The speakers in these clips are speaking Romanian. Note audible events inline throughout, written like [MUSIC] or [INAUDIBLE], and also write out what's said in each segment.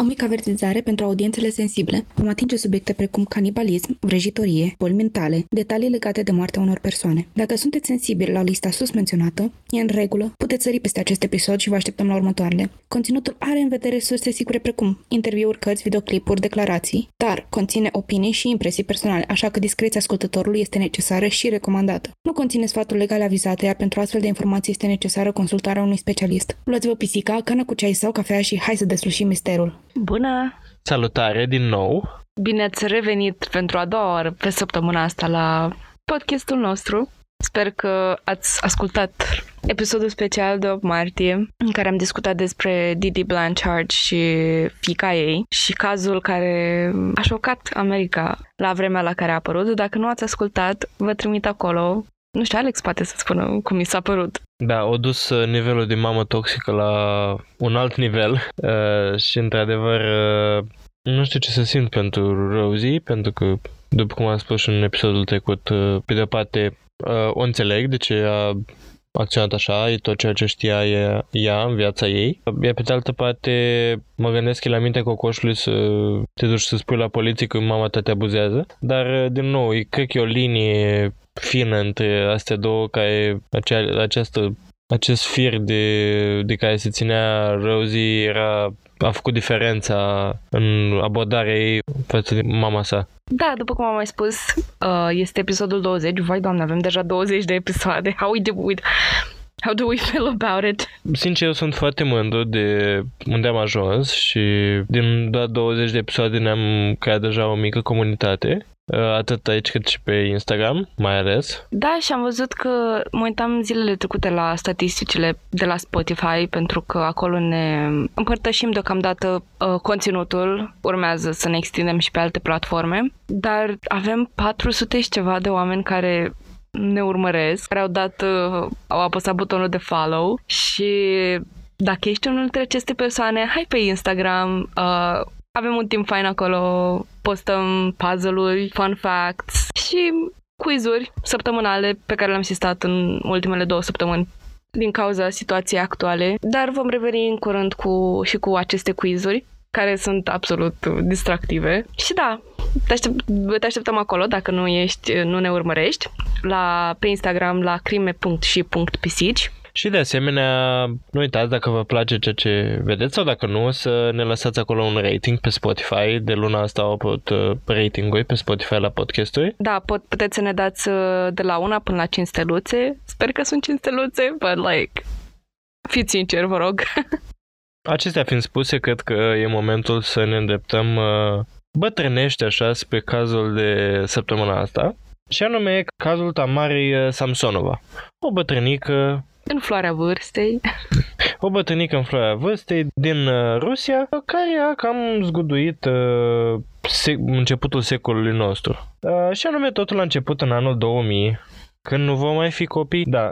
O mică avertizare pentru audiențele sensibile. Vom atinge subiecte precum canibalism, vrăjitorie, boli mentale, detalii legate de moartea unor persoane. Dacă sunteți sensibili la lista sus menționată, e în regulă, puteți sări peste acest episod și vă așteptăm la următoarele. Conținutul are în vedere surse sigure precum interviuri, cărți, videoclipuri, declarații, dar conține opinii și impresii personale, așa că discreția ascultătorului este necesară și recomandată. Nu conține sfaturi legale avizate, iar pentru astfel de informații este necesară consultarea unui specialist. Luați-vă pisica, cană cu ceai sau cafea și hai să deslușim misterul. Bună! Salutare din nou! Bine ați revenit pentru a doua oară pe săptămâna asta la podcastul nostru. Sper că ați ascultat episodul special de 8 martie în care am discutat despre Didi Blanchard și fica ei și cazul care a șocat America la vremea la care a apărut. Dacă nu ați ascultat, vă trimit acolo. Nu știu, Alex poate să spună cum mi s-a părut. Da, au dus uh, nivelul de mamă toxică la un alt nivel uh, și într-adevăr uh, nu știu ce să simt pentru Rosie, pentru că după cum am spus și în episodul trecut, uh, pe de parte uh, o înțeleg de ce a acționat așa, e tot ceea ce știa ea în viața ei. Iar pe de altă parte, mă gândesc că la mintea cocoșului să te duci să spui la poliție că mama ta te abuzează. Dar, din nou, cred că e o linie fină între astea două, care acea, această acest fir de, de care se ținea Rosie era, a făcut diferența în abordarea ei față de mama sa. Da, după cum am mai spus, uh, este episodul 20. Vai, doamne, avem deja 20 de episoade. How, we do, we, how do we feel about it? Sincer, eu sunt foarte mândru de unde am ajuns și din doar 20 de episoade ne-am creat deja o mică comunitate Uh, atât aici cât și pe Instagram, mai ales. Da, și am văzut că mă uitam zilele trecute la statisticile de la Spotify, pentru că acolo ne împărtășim deocamdată uh, conținutul, urmează să ne extindem și pe alte platforme, dar avem 400 și ceva de oameni care ne urmăresc, care au dat, uh, au apăsat butonul de follow și dacă ești unul dintre aceste persoane, hai pe Instagram, uh, avem un timp fain acolo, postăm puzzle-uri, fun facts și quizuri săptămânale pe care le-am sistat în ultimele două săptămâni din cauza situației actuale, dar vom reveni în curând cu, și cu aceste quizuri care sunt absolut distractive. Și da, te, aștept, te așteptăm acolo dacă nu ești, nu ne urmărești, la, pe Instagram la crime.și.pisici și de asemenea, nu uitați dacă vă place ceea ce vedeți sau dacă nu, să ne lăsați acolo un rating pe Spotify. De luna asta au apărut uh, rating-uri pe Spotify la podcasturi. Da, pot, puteți să ne dați uh, de la una până la 5 steluțe. Sper că sunt 5 steluțe, but like, fiți sinceri, vă rog. [LAUGHS] Acestea fiind spuse, cred că e momentul să ne îndreptăm uh, bătrânește așa spre cazul de săptămâna asta. Și anume cazul Tamarei Samsonova. O bătrânică în floarea vârstei. [LAUGHS] O bătrânică în floarea vârstei din uh, Rusia, care a cam zguduit uh, se- începutul secolului nostru. Uh, și anume totul a început în anul 2000, când nu vom mai fi copii, da.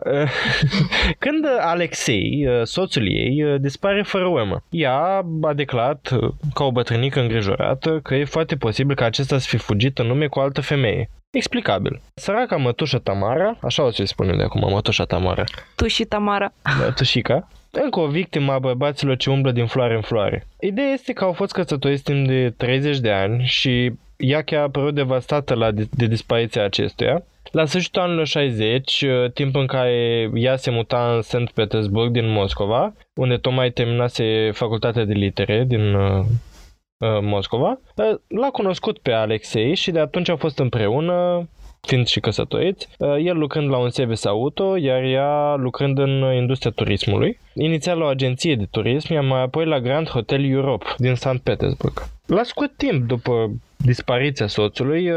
[LAUGHS] Când Alexei, uh, soțul ei, uh, dispare fără urmă. Ea a declarat, ca o bătrânică îngrijorată, că e foarte posibil ca acesta să fi fugit în lume cu o altă femeie. Explicabil. Săraca mătușă Tamara, așa o să-i spune de acum, mătușa Tamara. Tu și Tamara. Da, tușica. Încă o victimă a bărbaților ce umblă din floare în floare. Ideea este că au fost căsătoriți timp de 30 de ani și ea chiar a apărut devastată la de dispariția acestuia. La sfârșitul anilor 60, timp în care ea se muta în St. Petersburg din Moscova, unde tocmai terminase facultatea de litere din uh, Uh, Moscova. Uh, l-a cunoscut pe Alexei și de atunci au fost împreună, fiind și căsătoriți, uh, el lucrând la un service auto, iar ea lucrând în industria turismului. Inițial la o agenție de turism, iar mai apoi la Grand Hotel Europe din St. Petersburg. La scurt timp după dispariția soțului,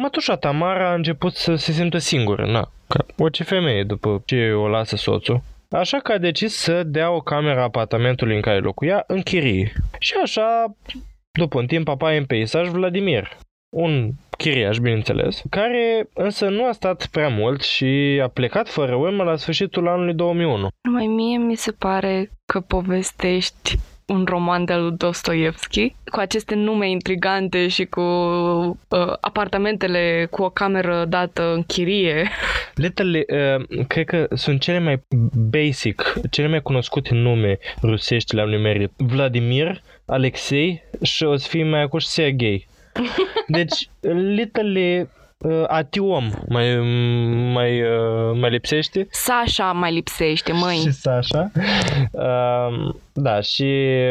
mătușa Tamara a început să se simtă singură, na, ca orice femeie după ce o lasă soțul. Așa că a decis să dea o cameră apartamentului în care locuia în chirie. Și așa, după un timp, apare în peisaj Vladimir, un chiriaș, bineînțeles, care însă nu a stat prea mult și a plecat fără urmă la sfârșitul anului 2001. Mai mie mi se pare că povestești un roman de lui Dostoevski, cu aceste nume intrigante și cu uh, apartamentele cu o cameră dată în chirie. Letele, uh, cred că sunt cele mai basic, cele mai cunoscute nume rusești le-am nimerit. Vladimir, Alexei și o să fie mai acum și Sergei. [LAUGHS] Deci, literally, uh, Atiom mai, mai, uh, mai lipsește. Sasha mai lipsește, măi. Și Sasha. Uh, da, și...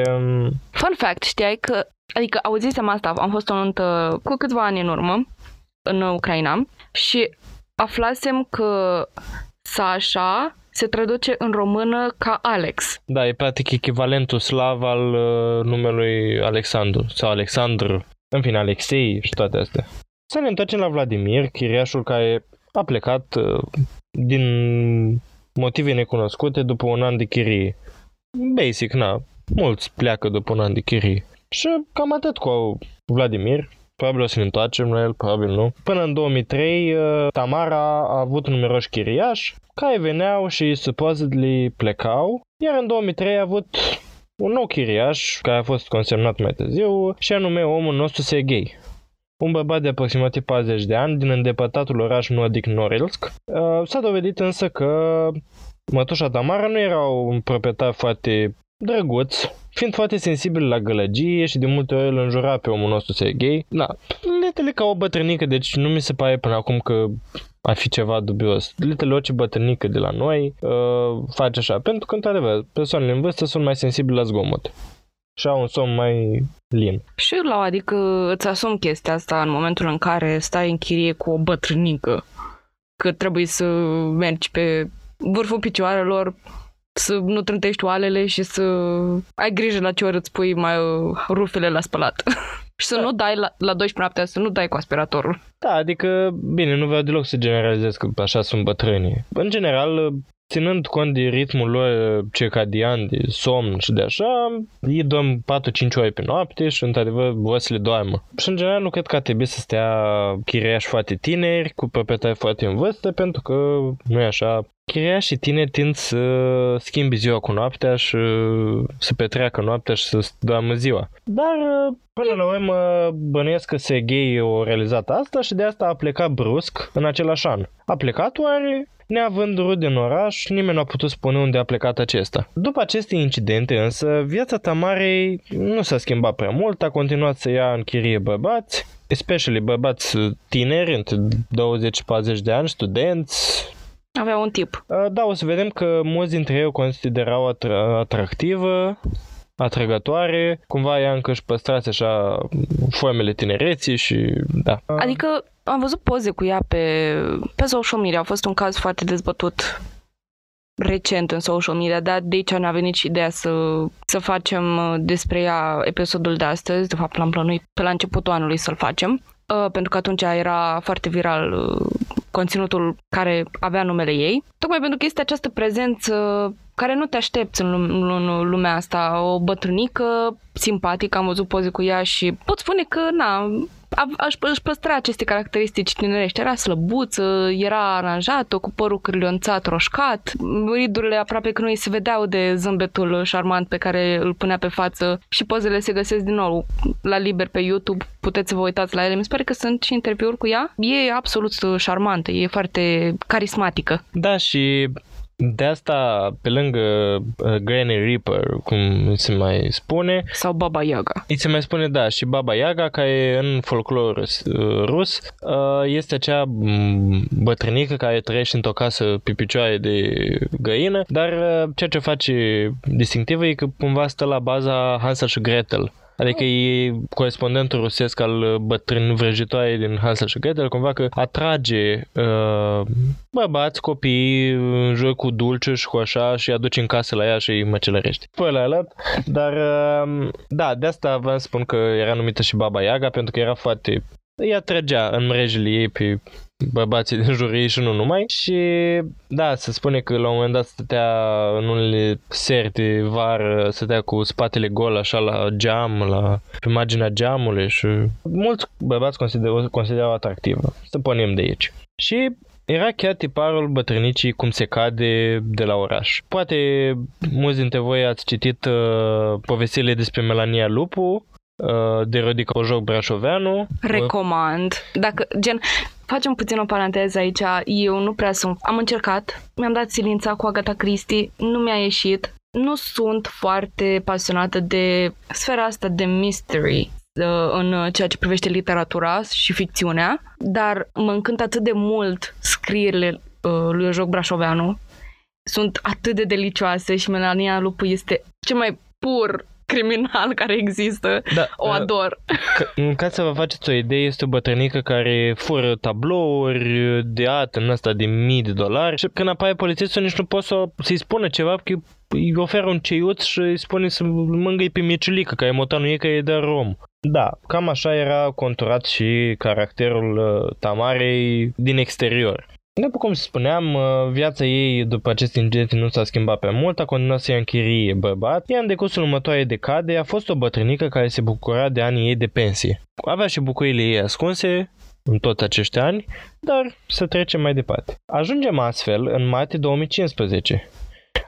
Um, Fun fact, știai că, adică auzisem asta, am fost o nuntă cu câțiva ani în urmă, în Ucraina, și aflasem că Sasha se traduce în română ca Alex. Da, e practic echivalentul slav al uh, numelui Alexandru sau Alexandru, în fine, Alexei și toate astea. Să ne întoarcem la Vladimir, chiriașul care a plecat uh, din motive necunoscute după un an de chirie. Basic, na, mulți pleacă după un an de chirie. Și cam atât cu Vladimir. Probabil o să ne întoarcem la el, probabil nu. Până în 2003, uh, Tamara a avut numeroși chiriași care veneau și supposedly plecau, iar în 2003 a avut un nou chiriaș care a fost consemnat mai târziu și anume omul nostru Sergei. Un bărbat de aproximativ 40 de ani din îndepărtatul oraș nordic Norilsk. Uh, s-a dovedit însă că mătușa Tamara nu era un proprietar foarte drăguț, fiind foarte sensibil la gălăgie și de multe ori îl înjura pe omul nostru Sergei. Da, letele ca o bătrânică, deci nu mi se pare până acum că ar fi ceva dubios. Letele orice bătrânică de la noi uh, face așa, pentru că, într-adevăr, persoanele în vârstă sunt mai sensibile la zgomot și au un somn mai lin. Și la adică îți asum chestia asta în momentul în care stai în chirie cu o bătrânică, că trebuie să mergi pe vârful picioarelor, să nu trântești oalele și să ai grijă la ce ori îți pui mai uh, rufele la spălat. [LAUGHS] și să da. nu dai la, la 12 noaptea, să nu dai cu aspiratorul. Da, adică, bine, nu vreau deloc să generalizez că așa sunt bătrânii. În general, ținând cont de ritmul lor circadian, de somn și de așa, ei dorm 4-5 ore pe noapte și, într-adevăr, vor să le doarmă. Și, în general, nu cred că ar trebui să stea chiriași foarte tineri, cu proprietari foarte în vârstă, pentru că, nu e așa, chiriașii tineri tind să schimbi ziua cu noaptea și să petreacă noaptea și să doarmă ziua. Dar, până la urmă, bănuiesc că Sergei a realizat asta și de asta a plecat brusc în același an. A plecat oare Neavând rude în oraș, nimeni nu a putut spune unde a plecat acesta. După aceste incidente însă, viața Tamarei nu s-a schimbat prea mult, a continuat să ia în chirie bărbați, especially bărbați tineri, între 20-40 de ani, studenți, avea un tip. Da, o să vedem că mulți dintre ei o considerau atra- atractivă, atrăgătoare, cumva ea încă își păstrați așa formele tinereții și da. Adică am văzut poze cu ea pe, pe social media, a fost un caz foarte dezbătut recent în social media, dar de aici ne-a venit și ideea să, să facem uh, despre ea episodul de astăzi, de fapt l-am plănuit pe la începutul anului să-l facem, uh, pentru că atunci era foarte viral uh, conținutul care avea numele ei, tocmai pentru că este această prezență care nu te aștepți în lumea asta. O bătrânică simpatică, am văzut poze cu ea și pot spune că, na, aș, își păstra aceste caracteristici tinerești. Era slăbuță, era aranjată, cu părul cârlionțat, roșcat. Ridurile aproape că nu îi se vedeau de zâmbetul șarmant pe care îl punea pe față și pozele se găsesc din nou la liber pe YouTube. Puteți să vă uitați la ele. Mi se pare că sunt și interviuri cu ea. E absolut șarmantă, e foarte carismatică. Da, și de asta, pe lângă uh, Granny Reaper, cum se mai spune... Sau Baba Yaga. Îi se mai spune, da, și Baba Yaga, care în folclor uh, rus uh, este acea mm, bătrânică care trăiește într-o casă pe picioare de găină, dar uh, ceea ce face distinctivă e că cumva stă la baza Hansel și Gretel Adică e corespondentul rusesc al bătrân vrăjitoare din Hansel și Gretel, cumva că atrage uh, bărbați, copii, în jur cu dulce și cu așa și îi aduce în casă la ea și îi măcelărește. Spoiler alert, dar uh, da, de asta vreau să spun că era numită și Baba Yaga, pentru că era foarte îi atrăgea în mrejele ei pe bărbații din jurul ei și nu numai. Și da, se spune că la un moment dat stătea în unele seri de vară, stătea cu spatele gol așa la geam, la, pe marginea geamului și mulți bărbați considerau, considerau atractivă. Să punem de aici. Și era chiar tiparul bătrânicii cum se cade de la oraș. Poate mulți dintre voi ați citit uh, povestirile despre Melania Lupu, Uh, de Rodica Cojoc Brașoveanu. Recomand. Dacă, gen, facem puțin o paranteză aici. Eu nu prea sunt... Am încercat, mi-am dat silința cu Agatha Christie, nu mi-a ieșit. nu sunt foarte pasionată de sfera asta de mystery uh, în ceea ce privește literatura și ficțiunea, dar mă încântă atât de mult scrierile uh, lui Joc Brașoveanu. Sunt atât de delicioase și Melania Lupu este cel mai pur criminal care există. Da, o ador. Ca, ca să vă faceți o idee, este o bătrânică care fură tablouri de at în asta de mii de dolari și când apare polițistul nici nu poate să, să-i spună ceva că îi oferă un ceiuț și îi spune să mângâi pe Miciulică, că e motanul ei că e de rom. Da, cam așa era conturat și caracterul uh, Tamarei din exterior. După cum spuneam, uh, viața ei după acest incident nu s-a schimbat pe mult, a continuat să ia în chirie bărbat, iar în decursul următoarei decade a fost o bătrânică care se bucura de anii ei de pensie. Avea și bucurile ei ascunse, în toți acești ani, dar să trecem mai departe. Ajungem astfel în martie 2015.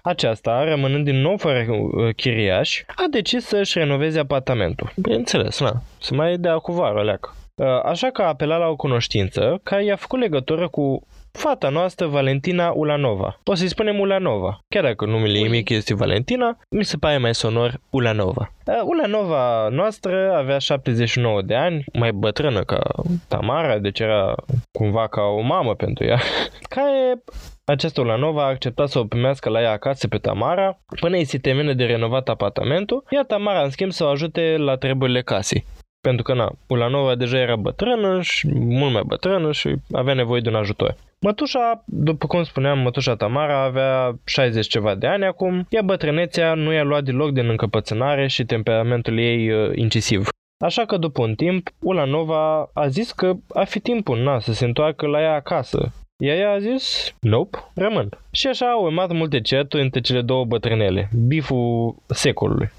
Aceasta, rămânând din nou fără uh, chiriaș, a decis să-și renoveze apartamentul. Bineînțeles, na, să mai dea cu vară, leacă. Uh, așa că a apelat la o cunoștință care i-a făcut legătură cu fata noastră Valentina Ulanova. O să-i spunem Ulanova. Chiar dacă numele ei mic este Valentina, mi se pare mai sonor Ulanova. Uh, Ulanova noastră avea 79 de ani, mai bătrână ca Tamara, deci era cumva ca o mamă pentru ea, [LAUGHS] care această Ulanova a acceptat să o primească la ea acasă pe Tamara până îi se termină de renovat apartamentul, iar Tamara în schimb să o ajute la treburile casei. Pentru că, na, Ulanova deja era bătrână și mult mai bătrână și avea nevoie de un ajutor. Mătușa, după cum spuneam, mătușa Tamara avea 60 ceva de ani acum, iar bătrânețea nu i-a luat deloc din încăpățânare și temperamentul ei uh, incisiv. Așa că după un timp, Ulanova a zis că ar fi timpul na, să se întoarcă la ea acasă. Iar ea a zis, nope, rămân. Și așa au urmat multe certuri între cele două bătrânele, biful secolului.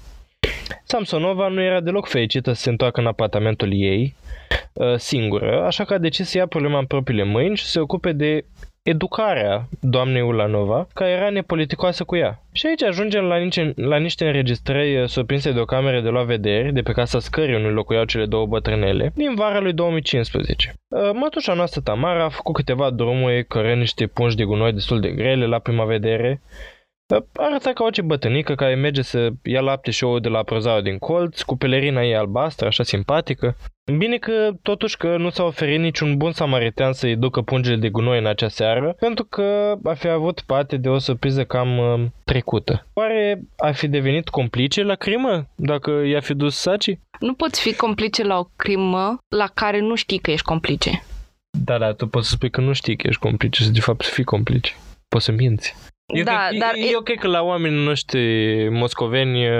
Samsonova nu era deloc fericită să se întoarcă în apartamentul ei uh, singură, așa că a decis să ia problema în propriile mâini și să se ocupe de educarea doamnei Ulanova, care era nepoliticoasă cu ea. Și aici ajungem la, niște, la niște înregistrări uh, surprinse de o cameră de luat vederi de pe casa scării unde locuiau cele două bătrânele din vara lui 2015. Uh, mătușa noastră Tamara a făcut câteva drumuri cără niște pungi de gunoi destul de grele la prima vedere Arăta ca orice bătănică care merge să ia lapte și ouă de la prozarul din colț, cu pelerina ei albastră, așa simpatică. Bine că, totuși, că nu s-a oferit niciun bun samaritan să-i ducă pungile de gunoi în acea seară, pentru că a fi avut parte de o surpriză cam uh, trecută. Oare a fi devenit complice la crimă, dacă i-a fi dus saci? Nu poți fi complice la o crimă la care nu știi că ești complice. Da, da, tu poți să spui că nu știi că ești complice, să de fapt să fii complice. Poți să minți. E da, okay, dar... E, e ok că la oamenii noștri moscoveni, uh,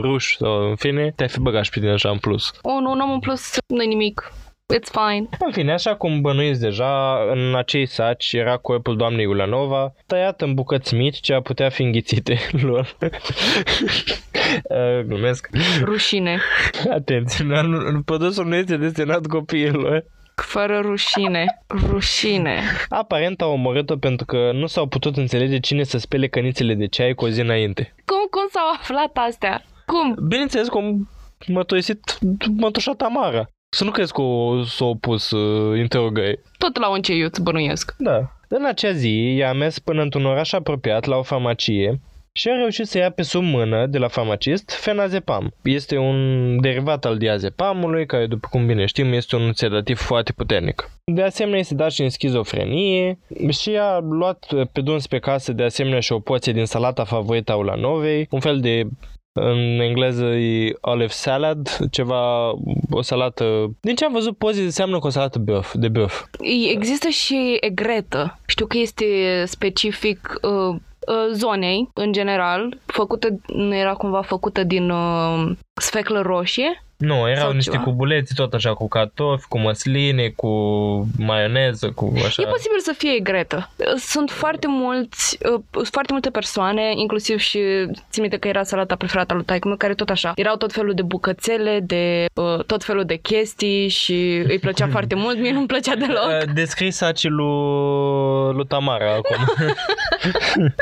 ruși sau în fine, te-ai fi băgat și pe tine așa în plus. Un, un om în plus nu nimic. It's fine. În fine, așa cum bănuiți deja, în acei saci era corpul doamnei Ulanova, tăiat în bucăți mici ce a putea fi înghițite [LAUGHS] lor. uh, glumesc. Rușine. Atenție, produsul nu este destinat copiilor fără rușine. Rușine. Aparent au omorât-o pentru că nu s-au putut înțelege cine să spele cănițele de ceai cu o zi înainte. Cum, cum s-au aflat astea? Cum? Bineînțeles, cum mătoisit mătușa Tamara. Să nu crezi că o, s-a opus uh, interogării. Tot la un ceiuț, bănuiesc. Da. În acea zi, i-a mers până într-un oraș apropiat la o farmacie și a reușit să ia pe sub mână de la farmacist fenazepam. Este un derivat al diazepamului, care, după cum bine știm, este un sedativ foarte puternic. De asemenea, este dat și în schizofrenie și a luat pe drum pe casă de asemenea și o poție din salata favorită a Ulanovei, un fel de în engleză e olive salad, ceva, o salată... Din ce am văzut poze, înseamnă cu o salată băf, de băf. Există și egretă. Știu că este specific uh, Uh, zonei, în general, făcută, era cumva făcută din uh, sfeclă roșie nu, erau niște ceva. cubuleți tot așa cu cartofi, cu măsline, cu maioneză, cu așa. E posibil să fie gretă. Sunt foarte mulți, uh, foarte multe persoane, inclusiv și țin minte că era salata preferată a lui taică care tot așa. Erau tot felul de bucățele, de uh, tot felul de chestii și îi plăcea foarte [LAUGHS] mult, mie nu-mi plăcea deloc. Uh, descris sacii lui, lui Tamara acum. [LAUGHS]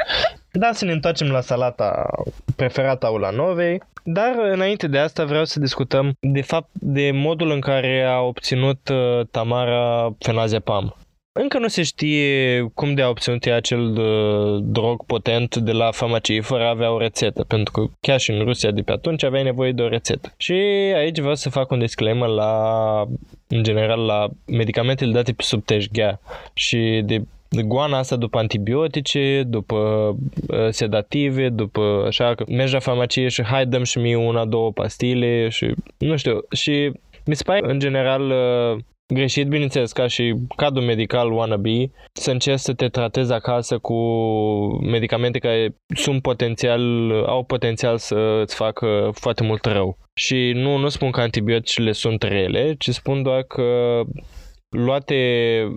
Da, să ne întoarcem la salata preferată a Ulanovei, dar înainte de asta vreau să discutăm de fapt de modul în care a obținut uh, Tamara fenazepam. încă nu se știe cum de a obținut ea acel uh, drog potent de la farmacie fără a avea o rețetă, pentru că chiar și în Rusia de pe atunci aveai nevoie de o rețetă. Și aici vreau să fac un disclaimer la, în general, la medicamentele date pe sub teșghea și de goana asta după antibiotice, după uh, sedative, după așa, că mergi la farmacie și hai dăm și mie una, două pastile și nu știu, și mi se pare în general uh, greșit, bineînțeles, ca și cadru medical wannabe, să încerci să te tratezi acasă cu medicamente care sunt potențial, au potențial să îți facă foarte mult rău. Și nu, nu spun că antibioticele sunt rele, ci spun doar că luate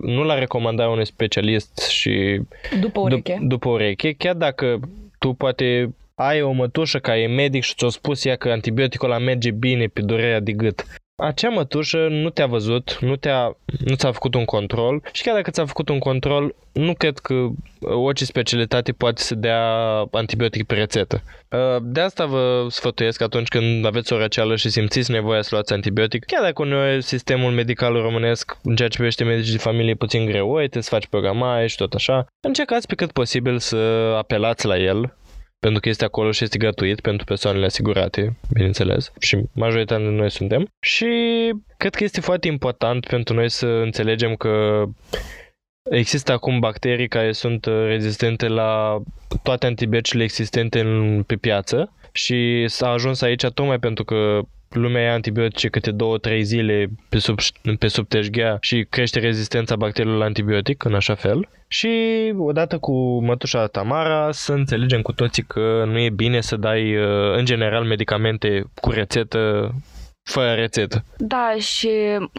nu la recomandarea unui specialist și după ureche. Dup- după ureche, chiar dacă tu poate ai o mătușă care e medic și ți-a spus ea că antibioticul ăla merge bine pe durerea de gât acea mătușă nu te-a văzut, nu, te-a, nu ți-a făcut un control și chiar dacă ți-a făcut un control, nu cred că orice specialitate poate să dea antibiotic pe rețetă. Uh, de asta vă sfătuiesc atunci când aveți o răceală și simțiți nevoia să luați antibiotic, chiar dacă uneori sistemul medical românesc în ceea ce privește medici de familie puțin greu, uite, să faci programare și tot așa, încercați pe cât posibil să apelați la el pentru că este acolo și este gratuit pentru persoanele asigurate, bineînțeles, și majoritatea dintre noi suntem. Și cred că este foarte important pentru noi să înțelegem că există acum bacterii care sunt rezistente la toate antibioticele existente în, pe piață și s-a ajuns aici tocmai pentru că lumea ia antibiotice câte două, trei zile pe sub, pe sub teșghea și crește rezistența bacteriilor la antibiotic în așa fel. Și odată cu mătușa Tamara să înțelegem cu toții că nu e bine să dai uh, în general medicamente cu rețetă fără rețetă. Da, și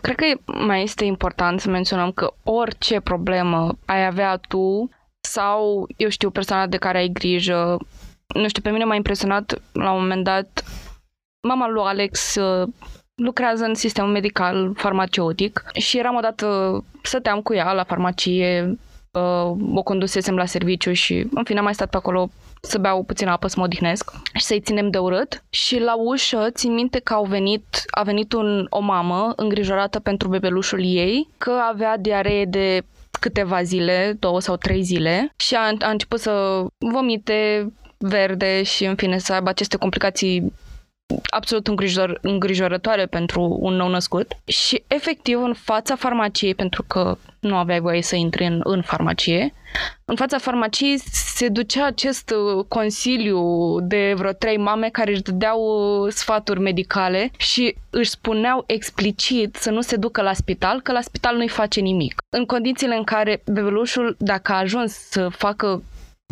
cred că mai este important să menționăm că orice problemă ai avea tu sau, eu știu, persoana de care ai grijă, nu știu, pe mine m-a impresionat la un moment dat Mama lui Alex uh, lucrează în sistemul medical farmaceutic și eram odată, stăteam cu ea la farmacie, uh, o condusesem la serviciu și în fine am mai stat pe acolo să beau puțin apă, să mă odihnesc și să-i ținem de urât. Și la ușă țin minte că au venit, a venit un, o mamă îngrijorată pentru bebelușul ei, că avea diaree de câteva zile, două sau trei zile și a, a început să vomite verde și în fine să aibă aceste complicații absolut îngrijor, îngrijorătoare pentru un nou născut și efectiv în fața farmaciei, pentru că nu aveai voie să intri în, în farmacie, în fața farmaciei se ducea acest uh, consiliu de vreo trei mame care își dădeau uh, sfaturi medicale și își spuneau explicit să nu se ducă la spital, că la spital nu-i face nimic. În condițiile în care bebelușul, dacă a ajuns să facă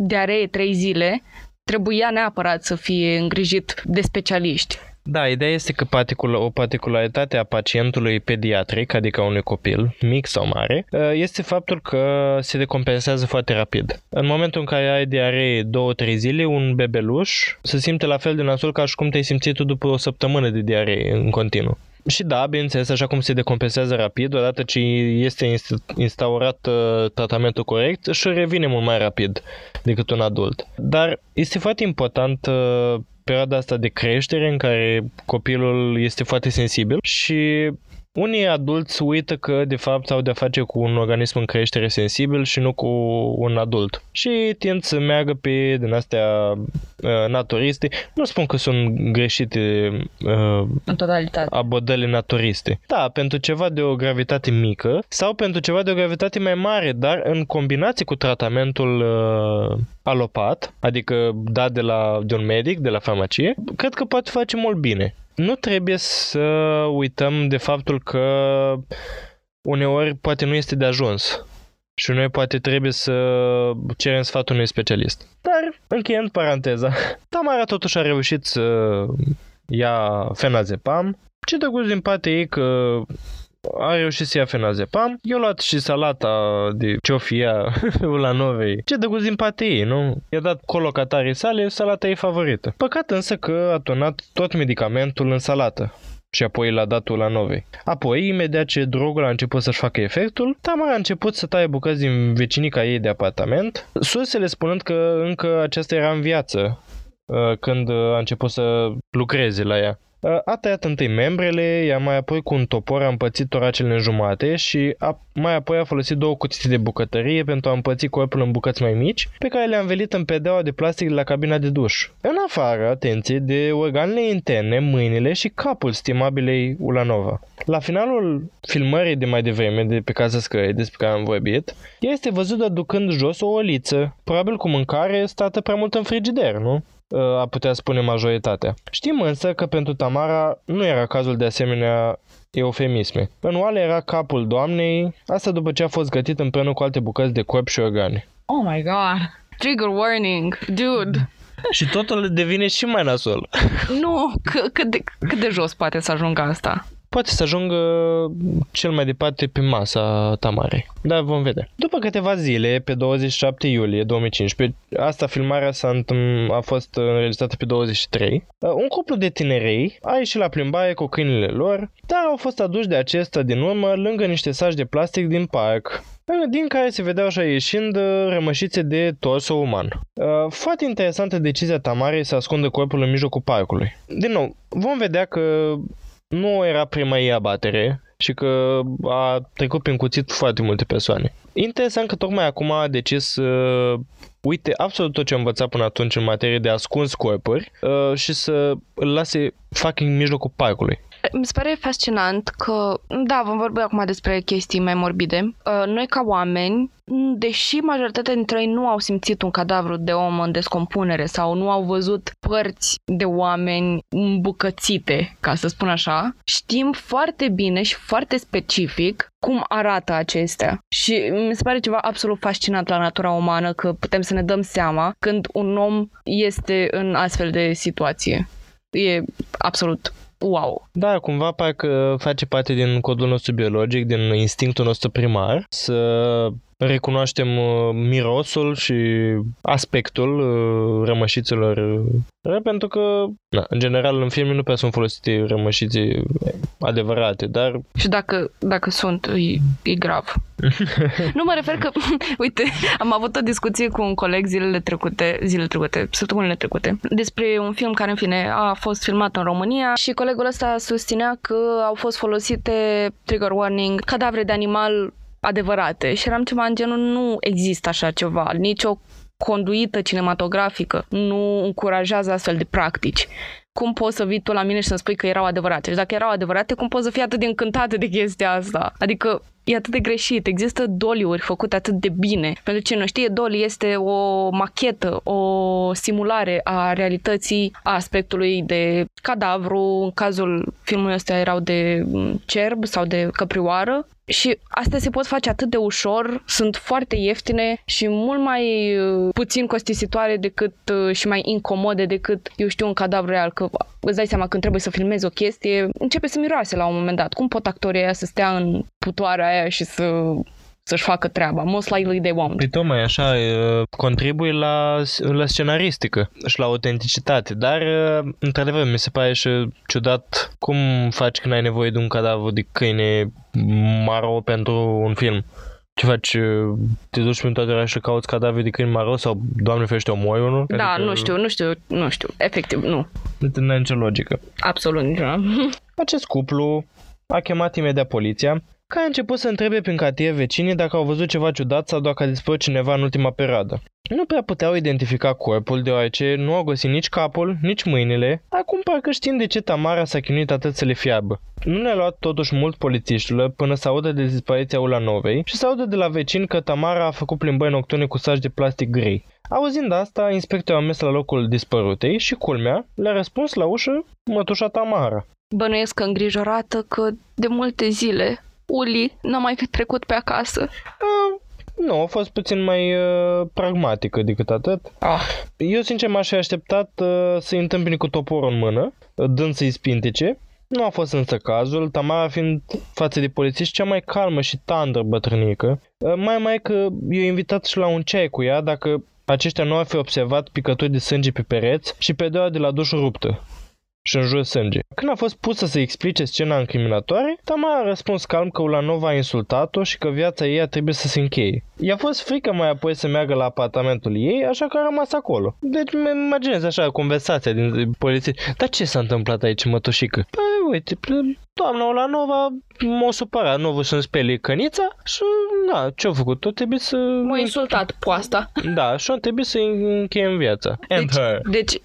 diaree trei zile, trebuia neapărat să fie îngrijit de specialiști. Da, ideea este că particul- o particularitate a pacientului pediatric, adică unui copil, mic sau mare, ă, este faptul că se decompensează foarte rapid. În momentul în care ai diaree 2-3 zile, un bebeluș se simte la fel de nasol ca și cum te-ai simțit tu după o săptămână de diaree în continuu. Și da, bineînțeles, așa cum se decompensează rapid, odată ce este instaurat uh, tratamentul corect, și revine mult mai rapid decât un adult. Dar este foarte important uh, perioada asta de creștere în care copilul este foarte sensibil și unii adulți uită că, de fapt, au de-a face cu un organism în creștere sensibil și nu cu un adult. Și tind să meargă pe din astea uh, naturiste. Nu spun că sunt greșite uh, în totalitate. abordările naturiste. Da, pentru ceva de o gravitate mică sau pentru ceva de o gravitate mai mare, dar în combinație cu tratamentul uh, alopat, adică dat de, la, de un medic, de la farmacie, cred că poate face mult bine nu trebuie să uităm de faptul că uneori poate nu este de ajuns. Și noi poate trebuie să cerem sfatul unui specialist. Dar, încheiând paranteza, [LAUGHS] Tamara totuși a reușit să ia fenazepam. Ce drăguț din partea ei că a reușit să ia fenazepam. Eu luat și salata de [LAUGHS] ce o fi ea la novei. Ce drăguț din partea ei, nu? I-a dat colocatarii sale salata ei favorită. Păcat însă că a tonat tot medicamentul în salată și apoi l-a dat la novei. Apoi, imediat ce drogul a început să-și facă efectul, Tamara a început să taie bucăți din vecinica ei de apartament, sursele spunând că încă aceasta era în viață uh, când a început să lucreze la ea. Uh, a tăiat întâi membrele, iar mai apoi cu un topor a împățit toracele în jumate și a, mai apoi a folosit două cutii de bucătărie pentru a împăți corpul în bucăți mai mici, pe care le-a învelit în pedeaua de plastic de la cabina de duș. În afară, atenție, de organele interne, mâinile și capul stimabilei Ulanova. La finalul filmării de mai devreme, de pe casa scării despre care am vorbit, ea este văzută aducând jos o oliță, probabil cu mâncare stată prea mult în frigider, nu? A putea spune majoritatea. Știm însă că pentru Tamara nu era cazul de asemenea eufemisme. În oale era capul doamnei, asta după ce a fost gătit împreună cu alte bucăți de corp și organe. Oh my god! Trigger warning, dude! Și totul devine și mai nasol. Nu, c- cât de, cât de jos poate să ajungă asta? Poate să ajungă cel mai departe pe masa Tamarei. Dar vom vedea. După câteva zile, pe 27 iulie 2015, asta filmarea s-a a fost înregistrată pe 23, un cuplu de tinerei a ieșit la plimbare cu câinile lor, dar au fost aduși de acesta din urmă lângă niște saci de plastic din parc, din care se vedeau așa ieșind rămășițe de torso uman. Foarte interesantă decizia Tamarei să ascundă corpul în mijlocul parcului. Din nou, vom vedea că nu era prima ei abatere și că a trecut prin cuțit foarte multe persoane. Interesant că tocmai acum a decis să uh, uite absolut tot ce a învățat până atunci în materie de ascuns corpuri uh, și să îl lase fucking în mijlocul parcului. Mi se pare fascinant că, da, vom vorbi acum despre chestii mai morbide. Uh, noi ca oameni, deși majoritatea dintre ei nu au simțit un cadavru de om în descompunere sau nu au văzut părți de oameni îmbucățite, ca să spun așa, știm foarte bine și foarte specific cum arată acestea. Și mi se pare ceva absolut fascinant la natura umană că putem să ne dăm seama când un om este în astfel de situație. E absolut wow. Da, cumva parcă face parte din codul nostru biologic, din instinctul nostru primar, să recunoaștem uh, mirosul și aspectul uh, rămășiților uh, pentru că, na, în general, în filme nu prea sunt folosite rămășițe adevărate, dar... Și dacă, dacă sunt, e, e grav. [LAUGHS] nu mă refer că, [LAUGHS] uite, am avut o discuție cu un coleg zilele trecute, zilele trecute, săptămânile trecute, despre un film care, în fine, a fost filmat în România și colegul ăsta susținea că au fost folosite, trigger warning, cadavre de animal adevărate și eram ceva în genul nu există așa ceva, nicio conduită cinematografică nu încurajează astfel de practici. Cum poți să vii tu la mine și să-mi spui că erau adevărate? Și dacă erau adevărate, cum poți să fii atât de încântată de chestia asta? Adică e atât de greșit. Există doliuri făcute atât de bine. Pentru cine nu știe, doli este o machetă, o simulare a realității a aspectului de cadavru. În cazul filmului ăsta erau de cerb sau de căprioară și astea se pot face atât de ușor, sunt foarte ieftine și mult mai uh, puțin costisitoare decât uh, și mai incomode decât, eu știu, un cadavru real. Că îți dai seama când trebuie să filmezi o chestie, începe să miroase la un moment dat. Cum pot actorii aia să stea în putoarea aia și să să-și facă treaba. Most likely they won't. Păi tocmai așa, contribuie la, la scenaristică și la autenticitate, dar într-adevăr mi se pare și ciudat cum faci când ai nevoie de un cadavru de câine maro pentru un film. Ce faci? Te duci prin toate orașele și cauți cadavre de câini maro sau, doamne ferește, omori unul? Da, adică... nu știu, nu știu, nu știu. Efectiv, nu. Nu are nicio logică. Absolut nicio. Acest cuplu a chemat imediat poliția care a început să întrebe prin cartier vecinii dacă au văzut ceva ciudat sau dacă a dispărut cineva în ultima perioadă. Nu prea puteau identifica corpul, deoarece nu au găsit nici capul, nici mâinile. Acum parcă știm de ce Tamara s-a chinuit atât să le fiabă. Nu ne-a luat totuși mult polițiștilor până să audă de dispariția Ulanovei și să audă de la vecini că Tamara a făcut plimbări nocturne cu saci de plastic gri. Auzind asta, inspectorul a mers la locul dispărutei și, culmea, le-a răspuns la ușă mătușa Tamara. Bănuiesc că îngrijorată că de multe zile Uli n-a mai trecut pe acasă. Uh, nu, a fost puțin mai uh, pragmatică decât atât. Ah. Eu, sincer, m-aș fi așteptat uh, să-i întâmpine cu toporul în mână, dând să-i spintece. Nu a fost însă cazul, Tamara fiind față de polițiști cea mai calmă și tandră bătrânică. Uh, mai mai că i-a invitat și la un ceai cu ea dacă aceștia nu ar fi observat picături de sânge pe pereți și pe de la duș ruptă. Și în jos sânge. Când a fost pusă să explice scena incriminatoare, Tamara a răspuns calm că Ulanova a insultat-o și că viața ei trebuie să se încheie. I-a fost frică mai apoi să meargă la apartamentul ei, așa că a rămas acolo. Deci îmi imaginez așa conversația din poliție. Dar ce s-a întâmplat aici, mătoșică? Păi, uite, doamna Ulanova m-a supărat, nu vă să-mi speli cănița și, da, ce-a făcut? Tot trebuie să... M-a insultat poasta. Da, și trebuie să încheiem viața. And Deci, her. deci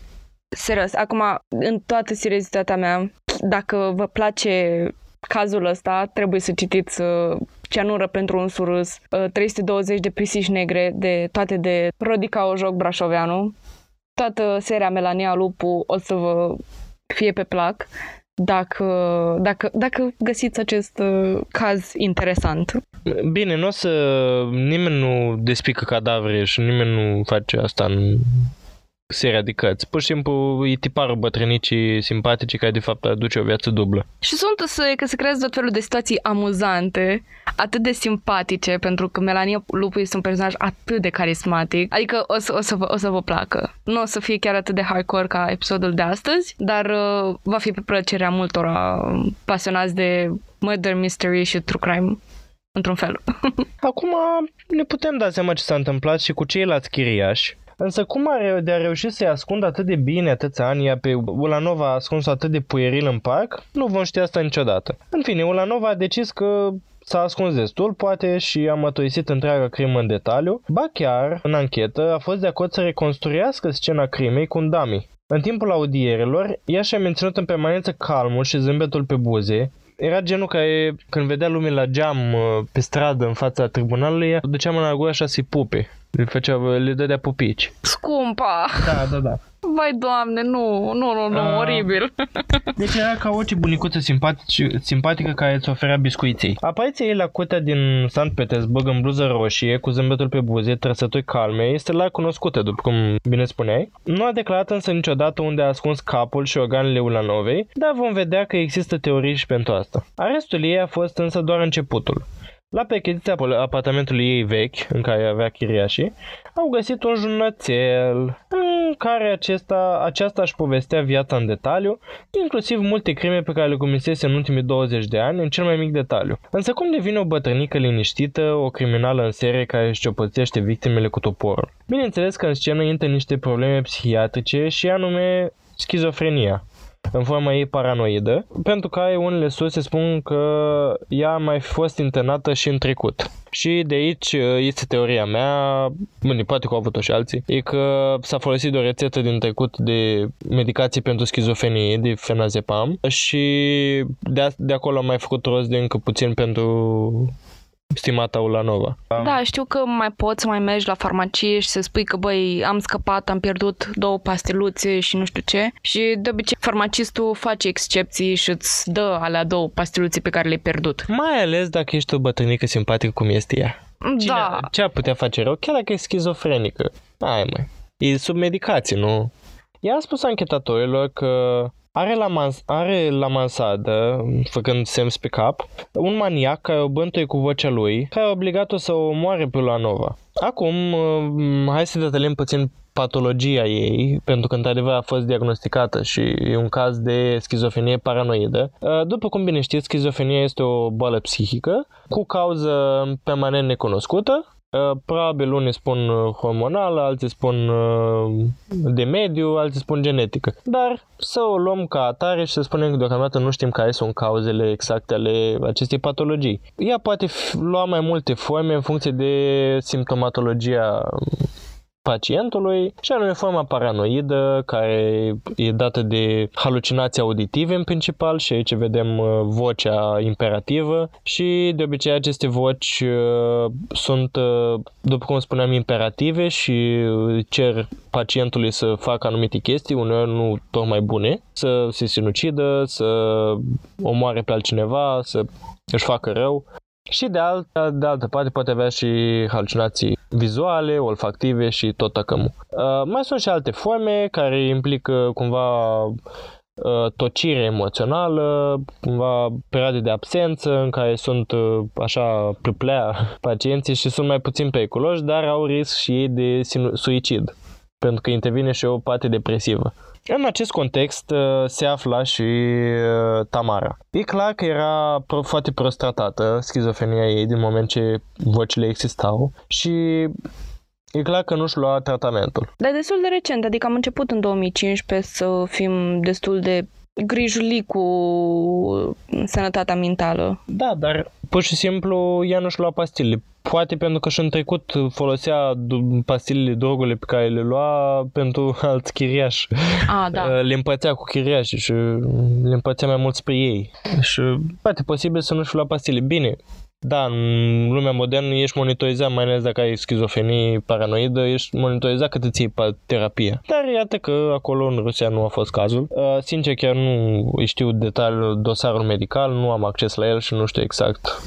serios, acum, în toată seriozitatea mea, dacă vă place cazul ăsta, trebuie să citiți uh, Ceanură pentru un surâs, uh, 320 de pisici negre, de toate de Rodica Ojoc Brașoveanu. Toată seria Melania Lupu o să vă fie pe plac dacă, dacă, dacă găsiți acest uh, caz interesant. Bine, nu o să... Nimeni nu despică cadavre și nimeni nu face asta în seria de cărți. Pur și simplu e tiparul bătrânicii simpatice care de fapt aduce o viață dublă. Și sunt să, că se creează tot felul de situații amuzante, atât de simpatice, pentru că Melania Lupu este un personaj atât de carismatic. Adică o să, o să, vă, o să vă placă. Nu o să fie chiar atât de hardcore ca episodul de astăzi, dar uh, va fi pe plăcerea multora pasionați de murder mystery și true crime într-un fel. [LAUGHS] Acum ne putem da seama ce s-a întâmplat și cu ceilalți chiriași. Însă cum are de a reuși să-i ascundă atât de bine atâția ani, ea pe Ulanova a ascuns atât de pueril în parc? Nu vom ști asta niciodată. În fine, Ulanova a decis că s-a ascuns destul, poate, și a mătoisit întreaga crimă în detaliu. Ba chiar, în anchetă, a fost de acord să reconstruiască scena crimei cu un dummy. În timpul audierelor, ea și-a menținut în permanență calmul și zâmbetul pe buze, era genul care, când vedea lumea la geam uh, pe stradă în fața tribunalului, ea ducea mâna la gură așa să-i pupe. Le, făcea, le dădea pupici. Scumpa! Da, da, da. Vai, doamne, nu, nu, nu, nu, Ah. oribil. Deci era ca orice bunicuță simpatici, simpatică care îți oferea biscuiții. Apariția ei la curtea din Sankt Petersburg în bluză roșie, cu zâmbetul pe buze, trăsături calme, este la cunoscută, după cum bine spuneai. Nu a declarat însă niciodată unde a ascuns capul și organele Ulanovei, dar vom vedea că există teorii și pentru asta. Arestul ei a fost însă doar începutul. La percheziția pol- apartamentului ei vechi, în care avea chiriașii, au găsit un jurnățel în care acesta, aceasta își povestea viața în detaliu, inclusiv multe crime pe care le comisese în ultimii 20 de ani, în cel mai mic detaliu. Însă cum devine o bătrânică liniștită, o criminală în serie care își ciopățește victimele cu toporul? Bineînțeles că în scenă intră niște probleme psihiatrice și anume schizofrenia în forma ei paranoidă, pentru care unele surse spun că ea a mai fost internată și în trecut. Și de aici uh, este teoria mea, bine, poate că au avut-o și alții, e că s-a folosit de o rețetă din trecut de medicație pentru schizofrenie, de fenazepam, și de, de acolo am mai făcut rost de încă puțin pentru stimata Ulanova. Da, știu că mai poți să mai mergi la farmacie și să spui că, băi, am scăpat, am pierdut două pastiluțe și nu știu ce. Și de obicei farmacistul face excepții și îți dă alea două pastiluțe pe care le-ai pierdut. Mai ales dacă ești o bătrânică simpatică cum este ea. Cine, Da, Ce ar putea face rău? Chiar dacă e schizofrenică. Hai măi. E sub medicație, nu? Ea a spus anchetatorilor că are la, mans- are la mansadă, făcând semn pe cap, un maniac care o bântuie cu vocea lui, care a obligat-o să o omoare pe Ulanova. Acum, uh, hai să detaliem puțin patologia ei, pentru că într-adevăr a fost diagnosticată și e un caz de schizofrenie paranoidă. Uh, După cum bine știți, schizofrenia este o boală psihică cu cauză permanent necunoscută, Uh, Probabil unii spun uh, hormonală, alții spun uh, de mediu, alții spun genetică. Dar să o luăm ca atare și să spunem că deocamdată nu știm care sunt cauzele exacte ale acestei patologii. Ea poate fi- lua mai multe forme în funcție de simptomatologia pacientului și anume forma paranoidă care e dată de halucinații auditive în principal și aici vedem uh, vocea imperativă și de obicei aceste voci uh, sunt, uh, după cum spuneam, imperative și uh, cer pacientului să facă anumite chestii, uneori nu tocmai bune, să se sinucidă, să omoare pe altcineva, să își facă rău. Și de altă, de altă parte poate avea și halucinații vizuale, olfactive și tot tăcămul. Uh, mai sunt și alte forme care implică cumva uh, tocire emoțională, cumva perioade de absență în care sunt uh, așa plăplea [LAUGHS] pacienții și sunt mai puțin periculoși, dar au risc și ei de sinu- suicid. Pentru că intervine și o parte depresivă. În acest context uh, se afla și uh, Tamara. E clar că era foarte prost tratată schizofrenia ei din moment ce vocile existau și E clar că nu-și lua tratamentul. Dar destul de recent, adică am început în 2015 să fim destul de grijuli cu sănătatea mentală. Da, dar pur și simplu ea nu-și lua pastile. Poate pentru că și în trecut folosea pastilele, drogurile pe care le lua pentru [LAUGHS] alți chiriași. A, da. [LAUGHS] Le împățea cu chiriași și le împățea mai mult spre ei. Și poate posibil să nu-și lua pastile. Bine, da, în lumea modernă ești monitorizat, mai ales dacă ai schizofrenie paranoidă, ești monitorizat cât îți iei terapie. Dar iată că acolo în Rusia nu a fost cazul. Uh, sincer, chiar nu știu detaliul dosarul medical, nu am acces la el și nu știu exact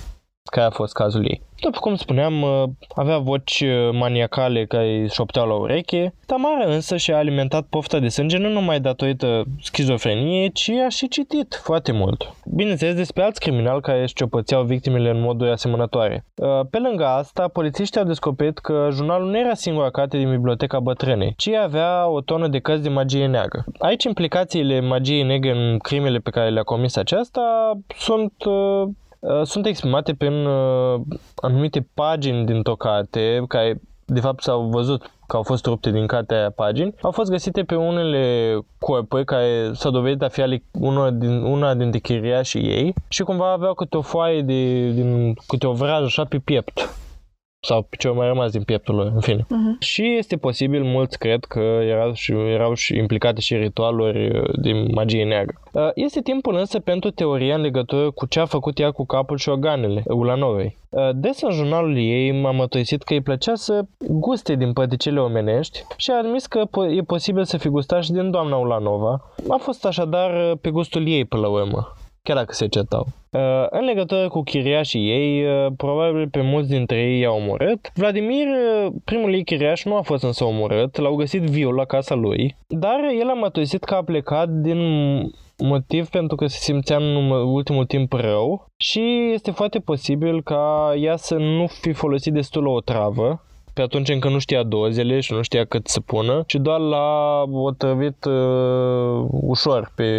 care a fost cazul ei. După cum spuneam, uh, avea voci uh, maniacale care șopteau la ureche. Tamara însă și-a alimentat pofta de sânge nu numai datorită schizofreniei, ci a și citit foarte mult. Bineînțeles despre alți criminali care șciopățeau victimele în moduri asemănătoare. Uh, pe lângă asta, polițiștii au descoperit că jurnalul nu era singura carte din biblioteca bătrânei, ci avea o tonă de cărți de magie neagră. Aici implicațiile magiei negre în crimele pe care le-a comis aceasta sunt Uh, sunt exprimate prin uh, anumite pagini din tocate, care de fapt s-au văzut că au fost rupte din cartea aia pagini, au fost găsite pe unele corpuri care s-au dovedit a fi ale una, din, una dintre chiriașii ei și cumva aveau câte o foaie de, din, câte o vrajă așa pe piept sau ce au mai rămas din pieptul lor, în fine. Uh-huh. Și este posibil, mulți cred că erau și, erau și implicate și ritualuri uh, de magie neagră. Uh, este timpul însă pentru teoria în legătură cu ce a făcut ea cu capul și organele Ulanovei. Uh, des în jurnalul ei m-a mătoisit că îi plăcea să guste din păticele omenești și a admis că e posibil să fi gustat și din doamna Ulanova. A fost așadar pe gustul ei până la urmă chiar dacă se certau. Uh, în legătură cu chiriașii ei, uh, probabil pe mulți dintre ei i-au omorât. Vladimir, uh, primul ei chiriaș, nu a fost însă omorât, l-au găsit viu la casa lui, dar el a mătuisit că a plecat din motiv pentru că se simțea în ultimul timp rău și este foarte posibil ca ea să nu fi folosit destul o travă pe atunci încă nu știa dozele și nu știa cât să pună și doar l-a otrăvit uh, ușor pe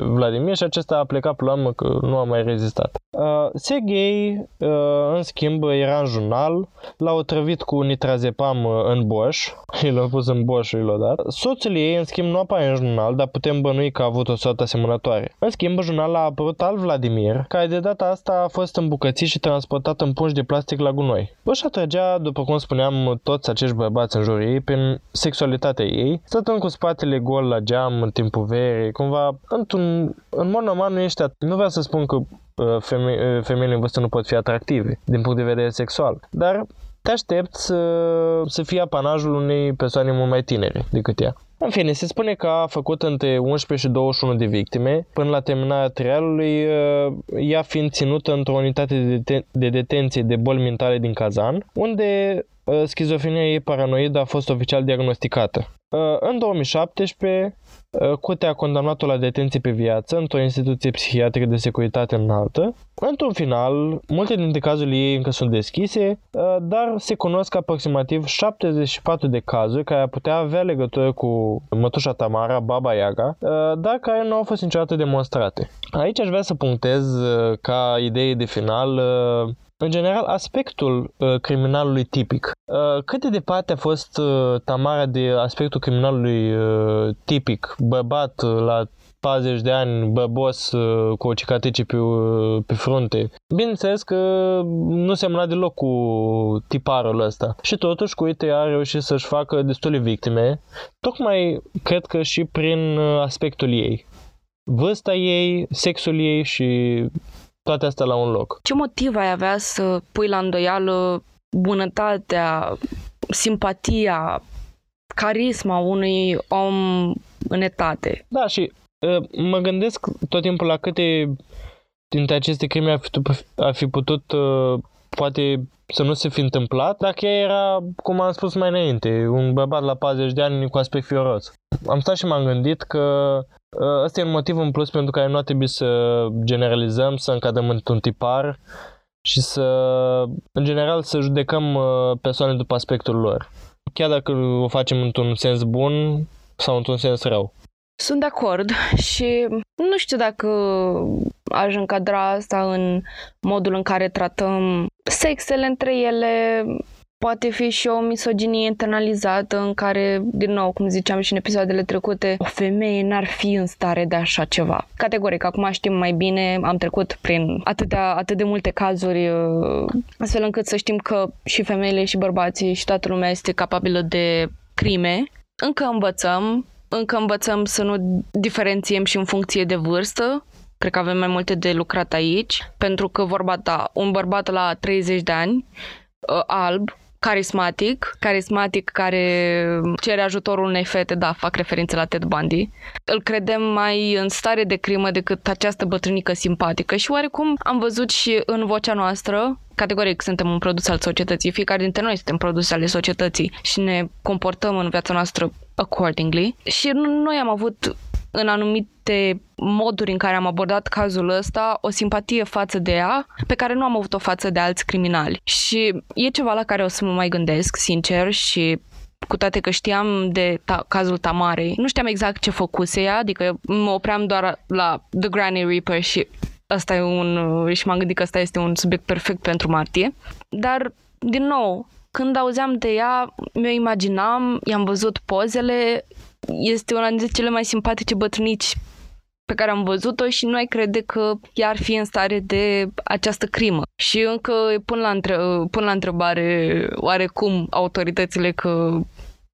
Vladimir și acesta a plecat pe urmă că nu a mai rezistat. Uh, Sergei, uh, în schimb, era în jurnal, l-a otrăvit cu nitrazepam uh, în boș, [LAUGHS] i l-a pus în boș și l-a dat. Soțul ei, în schimb, nu apare în jurnal, dar putem bănui că a avut o soată asemănătoare. În schimb, în jurnal a apărut alt Vladimir, care de data asta a fost îmbucățit și transportat în pungi de plastic la gunoi. Își atrăgea, după cum spuneam, toți acești bărbați în jurul ei prin sexualitatea ei, stătând cu spatele gol la geam în timpul verii, cumva, într-un, în mod normal nu ești, at- nu vreau să spun că uh, feme- uh, femeile în vârstă nu pot fi atractive din punct de vedere sexual, dar te aștepți să, să fie apanajul unei persoane mult mai tinere decât ea. În fine, se spune că a făcut între 11 și 21 de victime, până la terminarea trialului, uh, ea fiind ținută într-o unitate de, deten- de detenție de boli mentale din Kazan, unde Uh, schizofrenia ei paranoidă a fost oficial diagnosticată. Uh, în 2017, uh, Curtea a condamnat-o la detenție pe viață într-o instituție psihiatrică de securitate înaltă. Într-un final, multe dintre cazurile ei încă sunt deschise, dar se cunosc aproximativ 74 de cazuri care ar putea avea legătură cu mătușa Tamara, Baba Yaga, dar care nu au fost niciodată demonstrate. Aici aș vrea să punctez ca idee de final în general, aspectul uh, criminalului tipic. Uh, cât de departe a fost uh, Tamara de aspectul criminalului uh, tipic, bărbat uh, la 40 de ani, băbos, uh, cu o cicatrice pe, uh, pe frunte. Bineînțeles că nu semna deloc cu tiparul ăsta. Și totuși, cu uite, a reușit să-și facă destule victime, tocmai cred că și prin uh, aspectul ei. Vârsta ei, sexul ei și toate astea la un loc. Ce motiv ai avea să pui la îndoială bunătatea, simpatia, carisma unui om în etate? Da, și uh, mă gândesc tot timpul la câte dintre aceste crime ar fi, ar fi putut uh, poate să nu se fi întâmplat dacă ea era, cum am spus mai înainte, un bărbat la 40 de ani cu aspect fioros. Am stat și m-am gândit că Uh, ăsta e un motiv în plus pentru care nu ar trebui să generalizăm, să încadăm într-un tipar și să, în general, să judecăm uh, persoane după aspectul lor. chiar dacă o facem într-un sens bun sau într-un sens rău. Sunt de acord și nu știu dacă aș încadra asta în modul în care tratăm sexele între ele, Poate fi și o misoginie internalizată în care, din nou, cum ziceam și în episoadele trecute, o femeie n-ar fi în stare de așa ceva. Categoric, acum știm mai bine, am trecut prin atâtea, atât de multe cazuri, uh, astfel încât să știm că și femeile și bărbații și toată lumea este capabilă de crime. Încă învățăm, încă învățăm să nu diferențiem și în funcție de vârstă, Cred că avem mai multe de lucrat aici, pentru că vorba ta, un bărbat la 30 de ani, uh, alb, carismatic, carismatic care cere ajutorul unei fete, da, fac referință la Ted Bundy. Îl credem mai în stare de crimă decât această bătrânică simpatică și oarecum am văzut și în vocea noastră categoric suntem un produs al societății, fiecare dintre noi suntem produse ale societății și ne comportăm în viața noastră accordingly. Și noi am avut în anumite moduri în care am abordat cazul ăsta o simpatie față de ea pe care nu am avut-o față de alți criminali. Și e ceva la care o să mă mai gândesc, sincer, și cu toate că știam de ta- cazul Tamarei, nu știam exact ce făcuse ea, adică mă opream doar la The Granny Reaper și asta e un, și m-am gândit că ăsta este un subiect perfect pentru martie. Dar, din nou, când auzeam de ea, mi-o imaginam, i-am văzut pozele, este una dintre cele mai simpatice bătrânici pe care am văzut-o și nu ai crede că ea ar fi în stare de această crimă. Și încă pun la, între, pun la întrebare oarecum autoritățile că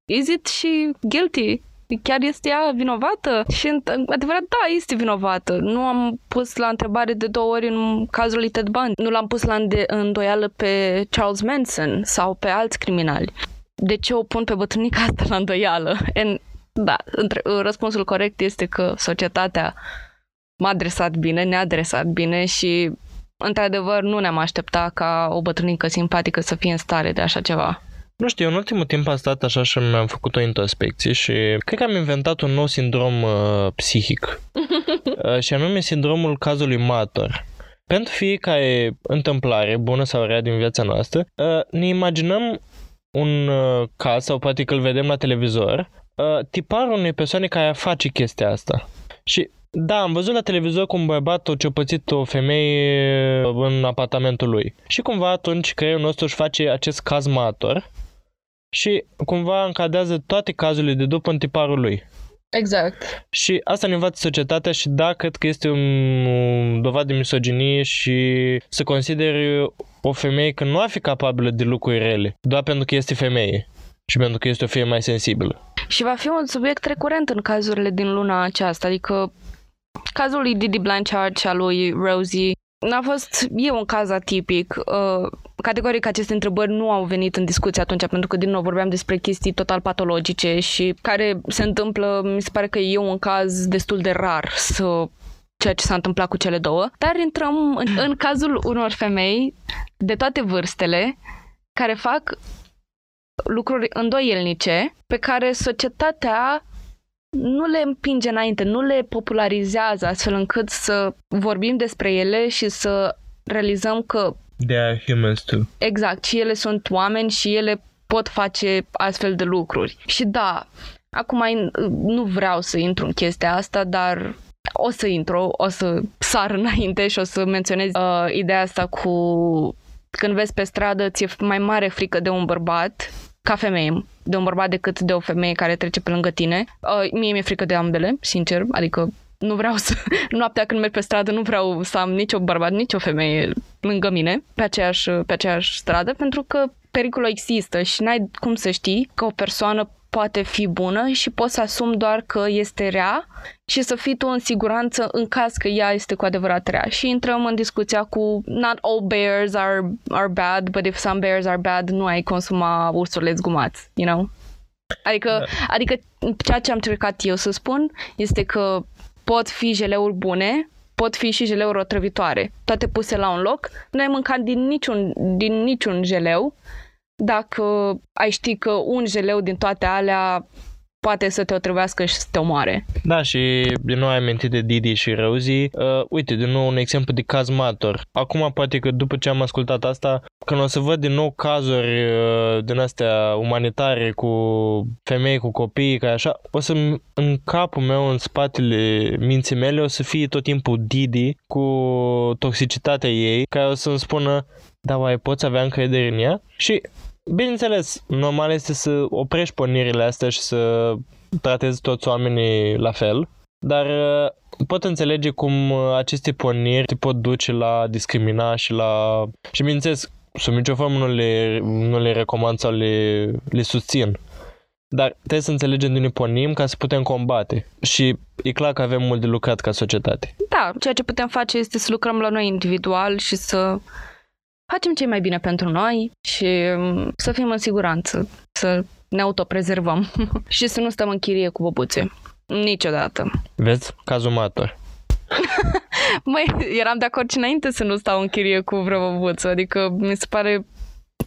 is it și guilty? Chiar este ea vinovată? Și adevărat, da, este vinovată. Nu am pus la întrebare de două ori în cazul lui Ted Bundy. Nu l-am pus la îndoială pe Charles Manson sau pe alți criminali. De ce o pun pe bătrânica asta la îndoială? And da, între, răspunsul corect este că societatea m-a adresat bine, ne-a adresat bine și într-adevăr nu ne-am aștepta ca o bătrânică simpatică să fie în stare de așa ceva. Nu știu, în ultimul timp am stat așa și mi-am făcut o introspecție și cred că am inventat un nou sindrom uh, psihic. [LAUGHS] uh, și anume sindromul cazului Mator. Pentru fiecare întâmplare, bună sau rea din viața noastră, uh, ne imaginăm un uh, caz sau poate că îl vedem la televizor uh, tiparul unei persoane care face chestia asta. Și da, am văzut la televizor cum bărbat o ciopățit o femeie în apartamentul lui. Și cumva atunci creierul nostru își face acest caz mator și cumva încadează toate cazurile de după în tiparul lui. Exact. Și asta ne învață societatea și da, cred că este un dovadă de misoginie și să consideri o femeie că nu ar fi capabilă de lucruri rele, doar pentru că este femeie și pentru că este o fie mai sensibilă. Și va fi un subiect recurent în cazurile din luna aceasta, adică cazul lui Didi Blanchard și al lui Rosie n-a fost, e un caz atipic. Uh, categoric aceste întrebări nu au venit în discuție atunci, pentru că din nou vorbeam despre chestii total patologice și care se întâmplă, mi se pare că e un caz destul de rar să ceea ce s-a întâmplat cu cele două. Dar intrăm în, în cazul unor femei de toate vârstele care fac lucruri îndoielnice pe care societatea nu le împinge înainte, nu le popularizează astfel încât să vorbim despre ele și să realizăm că They are humans too. Exact, și ele sunt oameni și ele pot face astfel de lucruri. Și da, acum nu vreau să intru în chestia asta, dar o să intru, o să sar [LAUGHS] înainte și o să menționez uh, ideea asta cu când vezi pe stradă, ți-e mai mare frică de un bărbat ca femeie, de un bărbat decât de o femeie care trece pe lângă tine. Uh, mie mi-e frică de ambele, sincer, adică nu vreau să, [LAUGHS] noaptea când merg pe stradă, nu vreau să am nicio bărbat, nicio femeie lângă mine pe aceeași, pe aceeași stradă, pentru că pericolul există și n-ai cum să știi că o persoană poate fi bună și poți să asumi doar că este rea și să fii tu în siguranță în caz că ea este cu adevărat rea. Și intrăm în discuția cu not all bears are, are bad, but if some bears are bad, nu ai consuma ursurile zgumați, you know? Adică, da. adică ceea ce am încercat eu să spun este că pot fi jeleuri bune, pot fi și jeleuri otrăvitoare, toate puse la un loc. Nu ai mâncat din niciun, din niciun jeleu, dacă ai ști că un jeleu din toate alea poate să te otrăvească și să te omoare. Da, și din nou ai amintit de Didi și Rosie. Uh, uite, din nou un exemplu de caz mator. Acum poate că după ce am ascultat asta, când o să văd din nou cazuri uh, din astea umanitare cu femei, cu copii, ca așa, o să în capul meu, în spatele minții mele, o să fie tot timpul Didi cu toxicitatea ei, care o să-mi spună da, oai, poți avea încredere în ea? Și Bineînțeles, normal este să oprești pornirile astea și să tratezi toți oamenii la fel, dar uh, pot înțelege cum uh, aceste porniri te pot duce la discrimina și la... Și bineînțeles, sub nicio formă nu le, nu le recomand sau le, le susțin. Dar trebuie să înțelegem de unde pornim ca să putem combate. Și e clar că avem mult de lucrat ca societate. Da, ceea ce putem face este să lucrăm la noi individual și să facem ce mai bine pentru noi și mm, să fim în siguranță, să ne autoprezervăm [LAUGHS] și să nu stăm în chirie cu băbuțe. Niciodată. Vezi? Cazul mator. [LAUGHS] Măi, eram de acord și înainte să nu stau în chirie cu vreo băbuță, adică mi se pare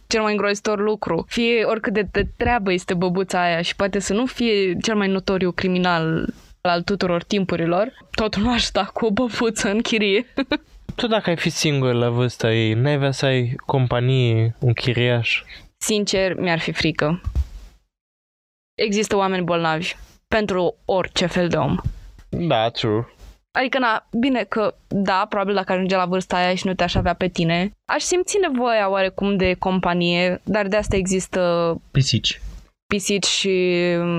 cel mai îngrozitor lucru. Fie oricât de, de treabă este băbuța aia și poate să nu fie cel mai notoriu criminal al tuturor timpurilor, totul nu aș sta cu o băbuță în chirie. [LAUGHS] Tu dacă ai fi singur la vârsta ei, n-ai vrea să ai companie, un chiriaș? Sincer, mi-ar fi frică. Există oameni bolnavi pentru orice fel de om. Da, true. Adică, na, bine că, da, probabil dacă ajunge la vârsta aia și nu te-aș avea pe tine, aș simți nevoia oarecum de companie, dar de asta există Pisici. pisici și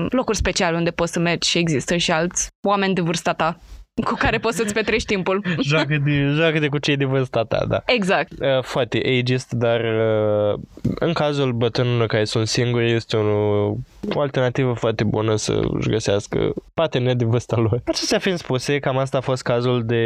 locuri speciale unde poți să mergi și există și alți oameni de vârsta ta cu care poți să-ți petreci timpul. [LAUGHS] Joacă de, joacă de cu cei de vârsta ta, da. Exact. Uh, foarte ageist, dar uh, în cazul bătrânilor care sunt singuri este un, o alternativă foarte bună să își găsească parteneri de vârsta lor. Acestea fiind spuse, cam asta a fost cazul de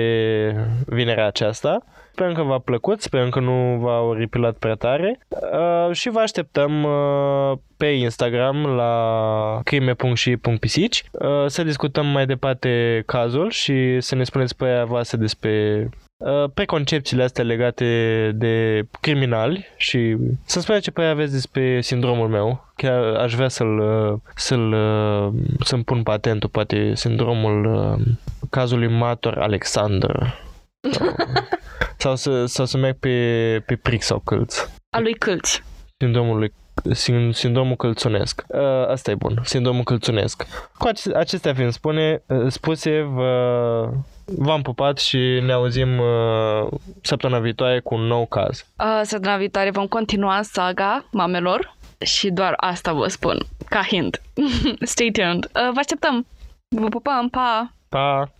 vinerea aceasta. Sperăm că v-a plăcut, sperăm că nu v-a oripilat prea tare uh, și vă așteptăm uh, pe Instagram la crime.și.pisici uh, să discutăm mai departe cazul și să ne spuneți părerea voastră despre uh, preconcepțiile astea legate de criminali și să spuneți ce părere aveți despre sindromul meu. Chiar aș vrea să-l, uh, să-l, uh, să-mi pun patentul, poate sindromul uh, cazului Mator Alexander. [LAUGHS] Sau, sau, să, sau să merg pe, pe pric sau câlț. A lui Câlți. Sindromul lui sin- sindromul călțunesc. Uh, asta e bun, sindromul călțunesc. Cu ace- acestea fiind spune, uh, spuse, vă, v-am pupat și ne auzim uh, săptămâna viitoare cu un nou caz. Uh, săptămâna viitoare vom continua saga mamelor și doar asta vă spun, ca hint. [LAUGHS] Stay tuned. Uh, vă așteptăm. Vă pupăm, pa! Pa!